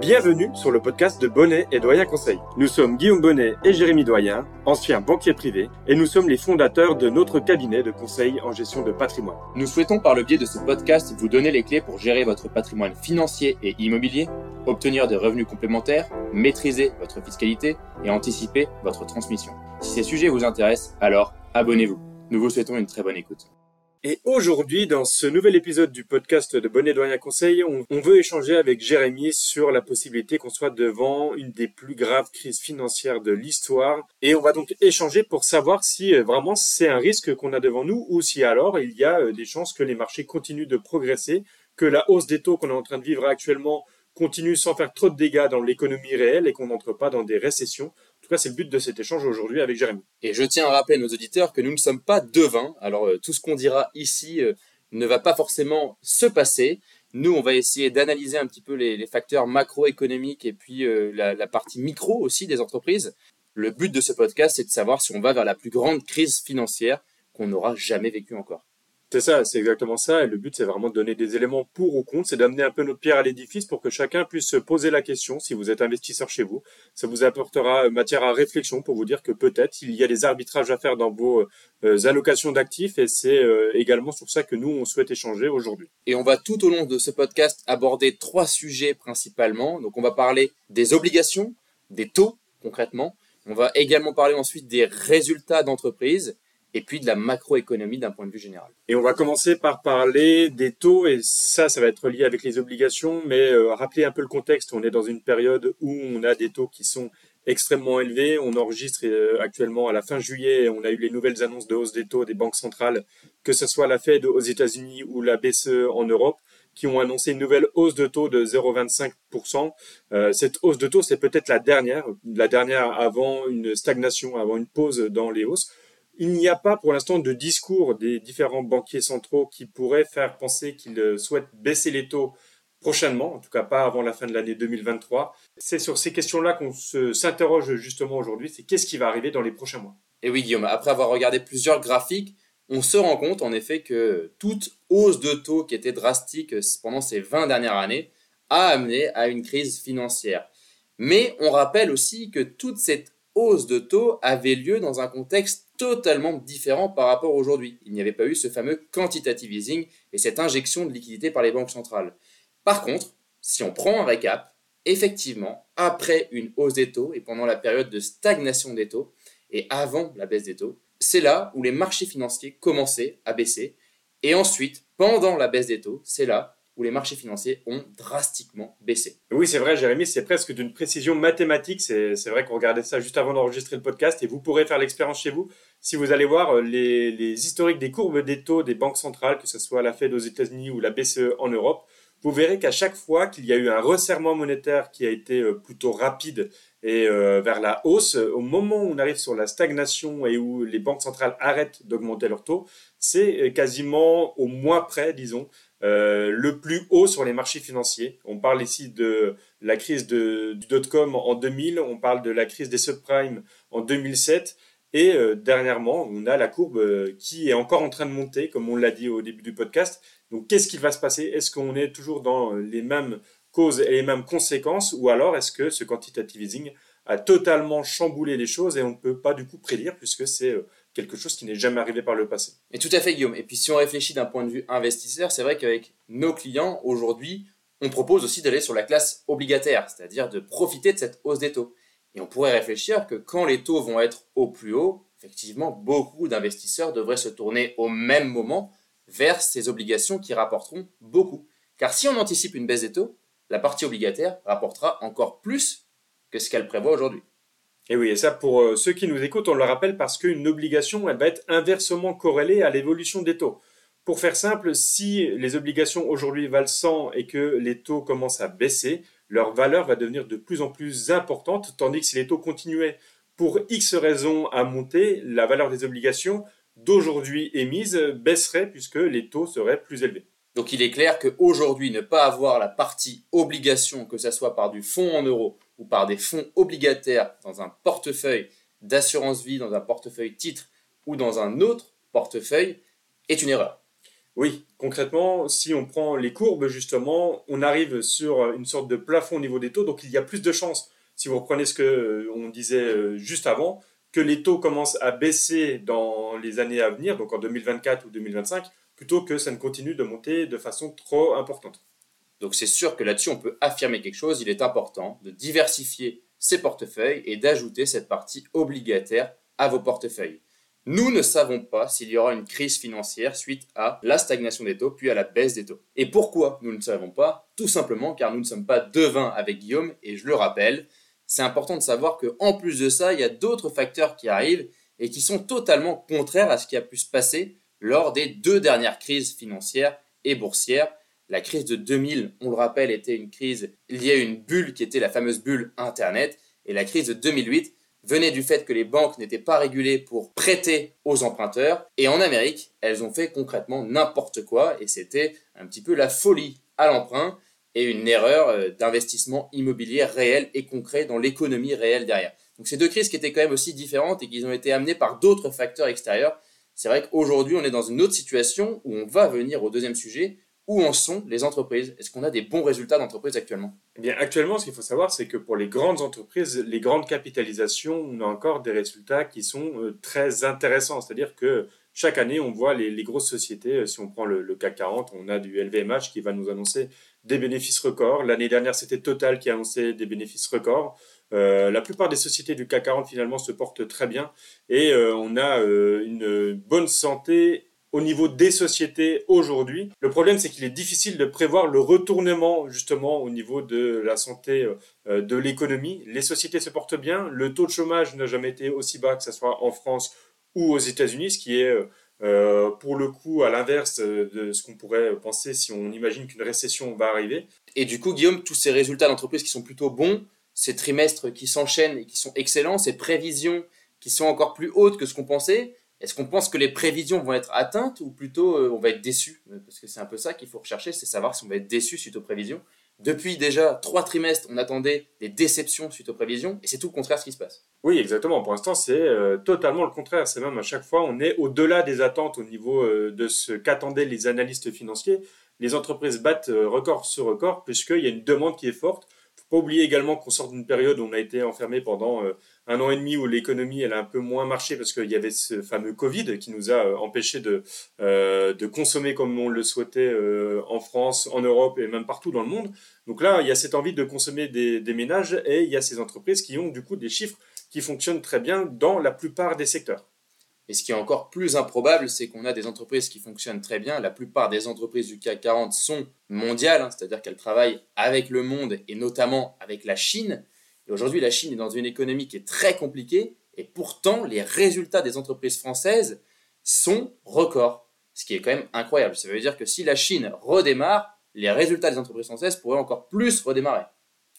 Bienvenue sur le podcast de Bonnet et Doyen Conseil. Nous sommes Guillaume Bonnet et Jérémy Doyen, anciens banquiers privés, et nous sommes les fondateurs de notre cabinet de conseil en gestion de patrimoine. Nous souhaitons par le biais de ce podcast vous donner les clés pour gérer votre patrimoine financier et immobilier, obtenir des revenus complémentaires, maîtriser votre fiscalité et anticiper votre transmission. Si ces sujets vous intéressent, alors abonnez-vous. Nous vous souhaitons une très bonne écoute. Et aujourd'hui, dans ce nouvel épisode du podcast de Bonnet Doyen Conseil, on, on, veut échanger avec Jérémy sur la possibilité qu'on soit devant une des plus graves crises financières de l'histoire. Et on va donc échanger pour savoir si euh, vraiment c'est un risque qu'on a devant nous ou si alors il y a euh, des chances que les marchés continuent de progresser, que la hausse des taux qu'on est en train de vivre actuellement continue sans faire trop de dégâts dans l'économie réelle et qu'on n'entre pas dans des récessions. Tout cas, c'est le but de cet échange aujourd'hui avec Jérémy. Et je tiens à rappeler à nos auditeurs que nous ne sommes pas devins. Alors, euh, tout ce qu'on dira ici euh, ne va pas forcément se passer. Nous, on va essayer d'analyser un petit peu les, les facteurs macroéconomiques et puis euh, la, la, partie micro aussi des entreprises. Le but de ce podcast, c'est de savoir si on va vers la plus grande crise financière qu'on n'aura jamais vécue encore. C'est ça, c'est exactement ça. Et le but, c'est vraiment de donner des éléments pour ou contre. C'est d'amener un peu notre pierre à l'édifice pour que chacun puisse se poser la question si vous êtes investisseur chez vous. Ça vous apportera matière à réflexion pour vous dire que peut-être il y a des arbitrages à faire dans vos euh, allocations d'actifs et c'est euh, également sur ça que nous, on souhaite échanger aujourd'hui. Et on va tout au long de ce podcast aborder trois sujets principalement. Donc, on va parler des obligations, des taux concrètement. On va également parler ensuite des résultats d'entreprise et puis de la macroéconomie d'un point de vue général. Et on va commencer par parler des taux, et ça, ça va être lié avec les obligations, mais euh, rappeler un peu le contexte. On est dans une période où on a des taux qui sont extrêmement élevés. On enregistre euh, actuellement à la fin juillet, on a eu les nouvelles annonces de hausse des taux des banques centrales, que ce soit la Fed aux États-Unis ou la BCE en Europe qui ont annoncé une nouvelle hausse de taux de 0,25%. Euh, cette hausse de taux, c'est peut-être la dernière, la dernière avant une stagnation, avant une pause dans les hausses. Il n'y a pas pour l'instant de discours des différents banquiers centraux qui pourraient faire penser qu'ils souhaitent baisser les taux prochainement, en tout cas pas avant la fin de l'année 2023. C'est sur ces questions-là qu'on s'interroge justement aujourd'hui, c'est qu'est-ce qui va arriver dans les prochains mois? Et oui Guillaume, après avoir regardé plusieurs graphiques, on se rend compte en effet que toute hausse de taux qui était drastique pendant ces 20 dernières années a amené à une crise financière. Mais on rappelle aussi que toute cette hausse de taux avait lieu dans un contexte totalement différent par rapport aujourd'hui. Il n'y avait pas eu ce fameux quantitative easing et cette injection de liquidité par les banques centrales. Par contre, si on prend un récap, effectivement, après une hausse des taux et pendant la période de stagnation des taux et avant la baisse des taux, c'est là où les marchés financiers commençaient à baisser. Et ensuite, pendant la baisse des taux, c'est là où les marchés financiers ont drastiquement baissé. Oui, c'est vrai, Jérémy, c'est presque d'une précision mathématique. C'est vrai qu'on regardait ça juste avant d'enregistrer le podcast et vous pourrez faire l'expérience chez vous. Si vous allez voir euh, les, historiques des courbes des taux des banques centrales, que ce soit la Fed aux États-Unis ou la BCE en Europe, vous verrez qu'à chaque fois qu'il y a eu un resserrement monétaire qui a été euh, plutôt rapide et euh, vers la hausse, au moment où on arrive sur la stagnation et où les banques centrales arrêtent d'augmenter leurs taux, c'est quasiment au mois près, disons, euh, le plus haut sur les marchés financiers. On parle ici de la crise du dot-com en 2000, on parle de la crise des subprimes en 2007. Et euh, dernièrement, on a la courbe euh, qui est encore en train de monter, comme on l'a dit au début du podcast. Donc, qu'est-ce qui va se passer? Est-ce qu'on est toujours dans les mêmes causes et les mêmes conséquences Ou alors, est-ce que ce quantitative easing a totalement chamboulé les choses et on ne peut pas du coup prédire puisque c'est quelque chose qui n'est jamais arrivé par le passé. Et tout à fait, Guillaume. Et puis, si on réfléchit d'un point de vue investisseur, c'est vrai qu'avec nos clients, aujourd'hui, on propose aussi d'aller sur la classe obligataire, c'est-à-dire de profiter de cette hausse des taux. Et on pourrait réfléchir que quand les taux vont être au plus haut, effectivement, beaucoup d'investisseurs devraient se tourner au même moment vers ces obligations qui rapporteront beaucoup. Car si on anticipe une baisse des taux, la partie obligataire rapportera encore plus que ce qu'elle prévoit aujourd'hui. Et oui, et ça pour euh, ceux qui nous écoutent, on le rappelle parce qu'une obligation, elle va être inversement corrélée à l'évolution des taux. Pour faire simple, si les obligations aujourd'hui valent 100 et que les taux commencent à baisser, leur valeur va devenir de plus en plus importante, tandis que si les taux continuaient pour X raisons à monter, la valeur des obligations d'aujourd'hui émises baisserait puisque les taux seraient plus élevés. Donc il est clair qu'aujourd'hui, ne pas avoir la partie obligation, que ce soit par du fonds en euros ou par des fonds obligataires dans un portefeuille d'assurance vie, dans un portefeuille titre ou dans un autre portefeuille, est une erreur. Oui, concrètement, si on prend les courbes, justement, on arrive sur une sorte de plafond au niveau des taux, donc il y a plus de chances, si vous reprenez ce que euh, disait euh, juste avant, que les taux commencent à baisser dans les années à venir, donc en 2024 ou 2025, plutôt que ça ne continue de monter de façon trop importante. Donc c'est sûr que là-dessus, on peut affirmer quelque chose, il est important de diversifier ses portefeuilles et d'ajouter cette partie obligataire à vos portefeuilles. Nous ne savons pas s'il y aura une crise financière suite à la stagnation des taux puis à la baisse des taux. Et pourquoi nous ne savons pas? Tout simplement car nous ne sommes pas devins avec Guillaume et je le rappelle, c'est important de savoir qu'en plus de ça, il y a d'autres facteurs qui arrivent et qui sont totalement contraires à ce qui a pu se passer lors des deux dernières crises financières et boursières. La crise de 2000, on le rappelle, était une crise liée à une bulle qui était la fameuse bulle Internet et la crise de 2008 venait du fait que les banques n'étaient pas régulées pour prêter aux emprunteurs. Et en Amérique, elles ont fait concrètement n'importe quoi et c'était un petit peu la folie à l'emprunt et une erreur euh, d'investissement immobilier réel et concret dans l'économie réelle derrière. Donc ces deux crises qui étaient quand même aussi différentes et qui ont été amenées par d'autres facteurs extérieurs. C'est vrai qu'aujourd'hui, on est dans une autre situation où on va venir au deuxième sujet, où en sont les entreprises? Est-ce qu'on a des bons résultats d'entreprise actuellement? Eh bien, actuellement, ce qu'il faut savoir, c'est que pour les grandes entreprises, les grandes capitalisations, on a encore des résultats qui sont euh, très intéressants. C'est-à-dire que chaque année, on voit les, grosses sociétés. Euh, si on prend le, CAC 40, on a du LVMH qui va nous annoncer des bénéfices records. L'année dernière, c'était Total qui a annoncé des bénéfices records. Euh, la plupart des sociétés du CAC 40 finalement se portent très bien et on a une bonne santé au niveau des sociétés aujourd'hui. Le problème, c'est qu'il est difficile de prévoir le retournement justement au niveau de la santé euh, de l'économie. Les sociétés se portent bien, le taux de chômage n'a jamais été aussi bas que ce soit en France ou aux États-Unis, ce qui est euh, pour le coup à l'inverse de ce qu'on pourrait penser si on imagine qu'une récession va arriver. Et du coup, Guillaume, tous ces résultats d'entreprise qui sont plutôt bons, ces trimestres qui s'enchaînent et qui sont excellents, ces prévisions qui sont encore plus hautes que ce qu'on pensait, est-ce qu'on pense que les prévisions vont être atteintes ou plutôt euh, on va être déçu? Parce que c'est un peu ça qu'il faut rechercher, c'est savoir si on va être déçu suite aux prévisions. Depuis déjà trois trimestres, on attendait des déceptions suite aux prévisions, et c'est tout le contraire ce qui se passe. Oui, exactement. Pour l'instant, c'est euh, totalement le contraire. C'est même à chaque fois, on est au-delà des attentes au niveau euh, de ce qu'attendaient les analystes financiers. Les entreprises battent record sur record, puisqu'il y a une demande qui est forte. Il ne faut pas oublier également qu'on sort d'une période où on a été enfermé pendant un an et demi où l'économie elle a un peu moins marché parce qu'il y avait ce fameux Covid qui nous a euh, empêché de, euh, de consommer comme on le souhaitait euh, en France, en Europe et même partout dans le monde. Donc là, il y a cette envie de consommer des, ménages et il y a ces entreprises qui ont du coup des chiffres qui fonctionnent très bien dans la plupart des secteurs. Et ce qui est encore plus improbable, c'est qu'on a des entreprises qui fonctionnent très bien. La plupart des entreprises du CAC 40 sont mondiales, hein, c'est-à-dire qu'elles travaillent avec le monde et notamment avec la Chine. Aujourd'hui, la Chine est dans une économie qui est très compliquée, et pourtant, les résultats des entreprises françaises sont records, ce qui est quand même incroyable. Ça veut dire que si la Chine redémarre, les résultats des entreprises françaises pourraient encore plus redémarrer.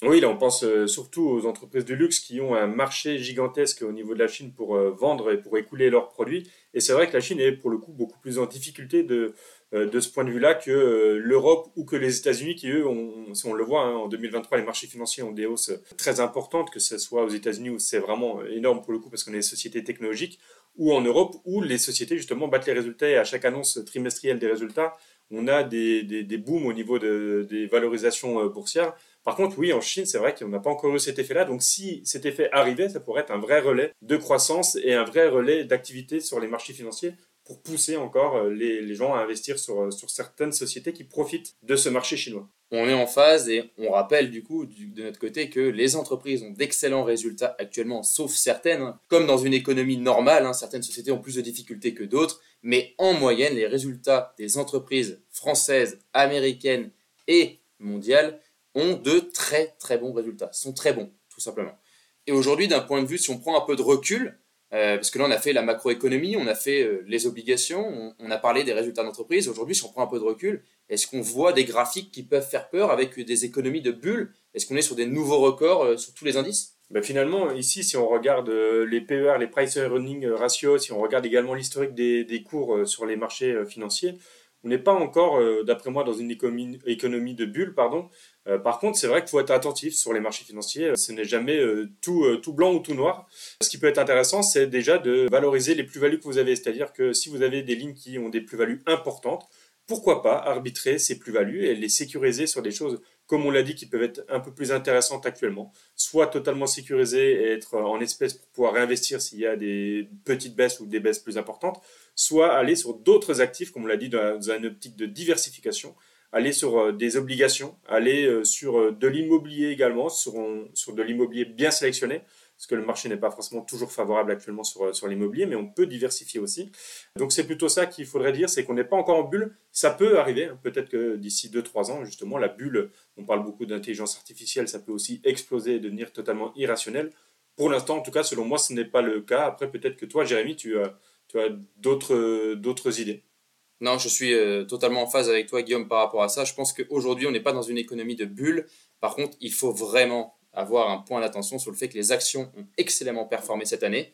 Oui, là on pense euh, surtout aux entreprises de luxe qui ont un marché gigantesque au niveau de la Chine pour euh, vendre et pour écouler leurs produits. Et c'est vrai que la Chine est pour le coup beaucoup plus en difficulté de, euh, de ce point de vue-là que l'Europe ou que les États-Unis qui eux, on, si on le voit, hein, en 2023 les marchés financiers ont des hausses très importantes, que ce soit aux États-Unis où c'est vraiment énorme pour le coup parce qu'on est des sociétés technologiques, ou en Europe où les sociétés justement battent les résultats et à chaque annonce trimestrielle des résultats, on a des, des, des booms au niveau de, des valorisations boursières. Par contre, oui, en Chine, c'est vrai qu'on n'a pas encore eu cet effet-là. Donc, si cet effet arrivait, ça pourrait être un vrai relais de croissance et un vrai relais d'activité sur les marchés financiers pour pousser encore euh, les, gens à investir sur, euh, sur certaines sociétés qui profitent de ce marché chinois. On est en phase et on rappelle du coup de notre côté que les entreprises ont d'excellents résultats actuellement, sauf certaines. Hein. Comme dans une économie normale, hein, certaines sociétés ont plus de difficultés que d'autres, mais en moyenne, les résultats des entreprises françaises, américaines et mondiales ont de très très bons résultats, sont très bons, tout simplement. Et aujourd'hui, d'un point de vue, si on prend un peu de recul, euh, parce que là, on a fait la macroéconomie, on a fait euh, les obligations, on, a parlé des résultats d'entreprise. Aujourd'hui, si on prend un peu de recul, est-ce qu'on voit des graphiques qui peuvent faire peur avec des économies de bulles? Est-ce qu'on est sur des nouveaux records euh, sur tous les indices? Ben finalement, ici, si on regarde les PER, les Price Earning Ratio, si on regarde également l'historique des, cours sur les marchés financiers, on n'est pas encore, d'après moi, dans une économie, économie de bulles, pardon. Euh, par contre, c'est vrai qu'il faut être attentif sur les marchés financiers. Ce n'est jamais euh, tout, euh, tout blanc ou tout noir. Ce qui peut être intéressant, c'est déjà de valoriser les plus-values que vous avez. C'est-à-dire que si vous avez des lignes qui ont des plus-values importantes, pourquoi pas arbitrer ces plus-values et les sécuriser sur des choses, comme on l'a dit, qui peuvent être un peu plus intéressantes actuellement, soit totalement sécurisées et être en espèces pour pouvoir réinvestir s'il y a des petites baisses ou des baisses plus importantes, soit aller sur d'autres actifs, comme on l'a dit, dans une optique de diversification, aller sur euh, des obligations, aller euh, sur euh, de l'immobilier également, sur, sur de l'immobilier bien sélectionné, parce que le marché n'est pas forcément toujours favorable actuellement sur, sur l'immobilier, mais on peut diversifier aussi. Donc c'est plutôt ça qu'il faudrait dire, c'est qu'on n'est pas encore en bulle. Ça peut arriver, hein. peut-être que d'ici 2-3 ans, justement, la bulle, on parle beaucoup d'intelligence artificielle, ça peut aussi exploser et devenir totalement irrationnel. Pour l'instant, en tout cas, selon moi, ce n'est pas le cas. Après, peut-être que toi, Jérémy, tu as, tu as d'autres idées. Non, je suis euh, totalement en phase avec toi, Guillaume, par rapport à ça. Je pense qu'aujourd'hui, on n'est pas dans une économie de bulle. Par contre, il faut vraiment avoir un point d'attention sur le fait que les actions ont excellemment performé cette année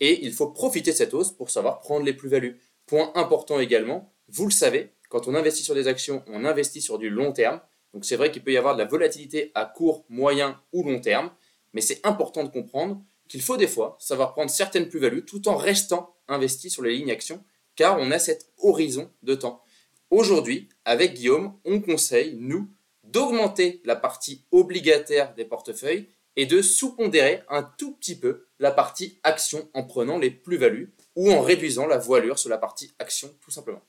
et il faut profiter de cette hausse pour savoir prendre les plus-values. Point important également, vous le savez, quand on investit sur des actions, on investit sur du long terme. Donc c'est vrai qu'il peut y avoir de la volatilité à court, moyen ou long terme, mais c'est important de comprendre qu'il faut des fois savoir prendre certaines plus-values tout en restant investi sur les lignes actions, car on a cet horizon de temps. Aujourd'hui, avec Guillaume, on conseille, nous, d'augmenter la partie obligataire des portefeuilles et de sous-pondérer un tout petit peu la partie action en prenant les plus-values ou en réduisant la voilure sur la partie action tout simplement.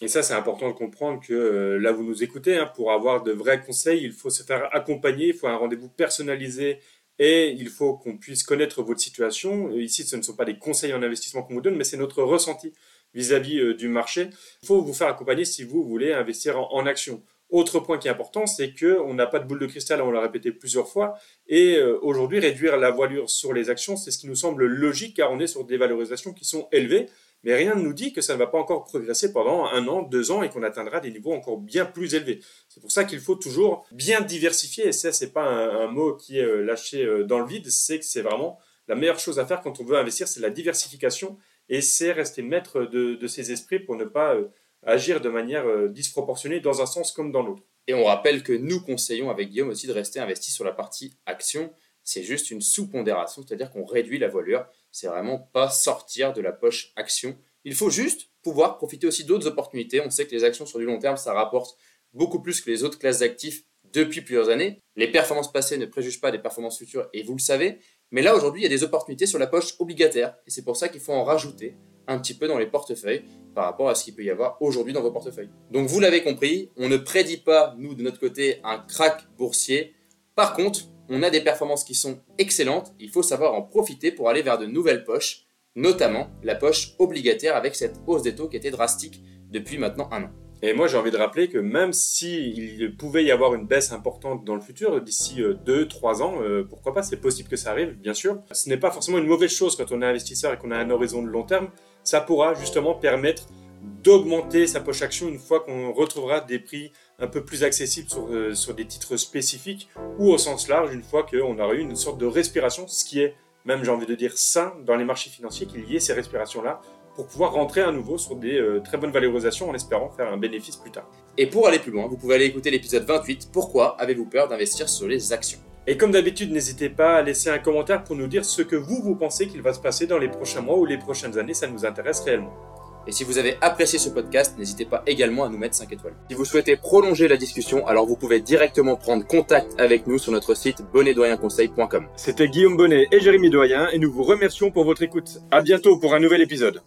Et ça, c'est important de comprendre que euh, là, vous nous écoutez, hein, pour avoir de vrais conseils, il faut se faire accompagner, il faut un rendez-vous personnalisé et il faut qu'on puisse connaître votre situation. Ici, ce ne sont pas des conseils en investissement qu'on vous donne, mais c'est notre ressenti vis-à-vis euh, du marché. Il faut vous faire accompagner si vous voulez investir en, en action. Autre point qui est important, c'est qu'on n'a pas de boule de cristal, on l'a répété plusieurs fois, et euh, aujourd'hui, réduire la voilure sur les actions, c'est ce qui nous semble logique, car on est sur des valorisations qui sont élevées, mais rien ne nous dit que ça ne va pas encore progresser pendant un an, deux ans, et qu'on atteindra des niveaux encore bien plus élevés. C'est pour ça qu'il faut toujours bien diversifier, et ça, c'est pas un, mot qui est euh, lâché dans le vide, c'est que c'est vraiment la meilleure chose à faire quand on veut investir, c'est la diversification, et c'est rester maître de, ses esprits pour ne pas agir de manière euh, disproportionnée dans un sens comme dans l'autre. Et on rappelle que nous conseillons avec Guillaume aussi de rester investi sur la partie action. C'est juste une sous-pondération, c'est-à-dire qu'on réduit la voilure. C'est vraiment pas sortir de la poche action. Il faut juste pouvoir profiter aussi d'autres opportunités. On sait que les actions sur du long terme, ça rapporte beaucoup plus que les autres classes d'actifs depuis plusieurs années. Les performances passées ne préjugent pas des performances futures et vous le savez. Mais là, aujourd'hui, il y a des opportunités sur la poche obligataire et c'est pour ça qu'il faut en rajouter un petit peu dans les portefeuilles par rapport à ce qu'il peut y avoir aujourd'hui dans vos portefeuilles. Donc vous l'avez compris, on ne prédit pas, nous, de notre côté, un crack boursier. Par contre, on a des performances qui sont excellentes, il faut savoir en profiter pour aller vers de nouvelles poches, notamment la poche obligataire avec cette hausse des taux qui était drastique depuis maintenant un an. Et moi, j'ai envie de rappeler que même s'il pouvait y avoir une baisse importante dans le futur, d'ici 2-3 euh, ans, euh, pourquoi pas, c'est possible que ça arrive, bien sûr. Ce n'est pas forcément une mauvaise chose quand on est investisseur et qu'on a un horizon de long terme. Ça pourra justement permettre d'augmenter sa poche action une fois qu'on retrouvera des prix un peu plus accessibles sur, euh, sur des titres spécifiques ou au sens large une fois qu'on aura eu une sorte de respiration, ce qui est même j'ai envie de dire sain dans les marchés financiers qu'il y ait ces respirations-là pour pouvoir rentrer à nouveau sur des euh, très bonnes valorisations en espérant faire un bénéfice plus tard. Et pour aller plus loin, vous pouvez aller écouter l'épisode 28, Pourquoi avez-vous peur d'investir sur les actions? Et comme d'habitude, n'hésitez pas à laisser un commentaire pour nous dire ce que vous, vous pensez qu'il va se passer dans les prochains mois ou les prochaines années, ça nous intéresse réellement. Et si vous avez apprécié ce podcast, n'hésitez pas également à nous mettre 5 étoiles. Si vous souhaitez prolonger la discussion, alors vous pouvez directement prendre contact avec nous sur notre site bonnetdoyenconseil.com. C'était Guillaume Bonnet et Jérémy Doyen et nous vous remercions pour votre écoute. À bientôt pour un nouvel épisode.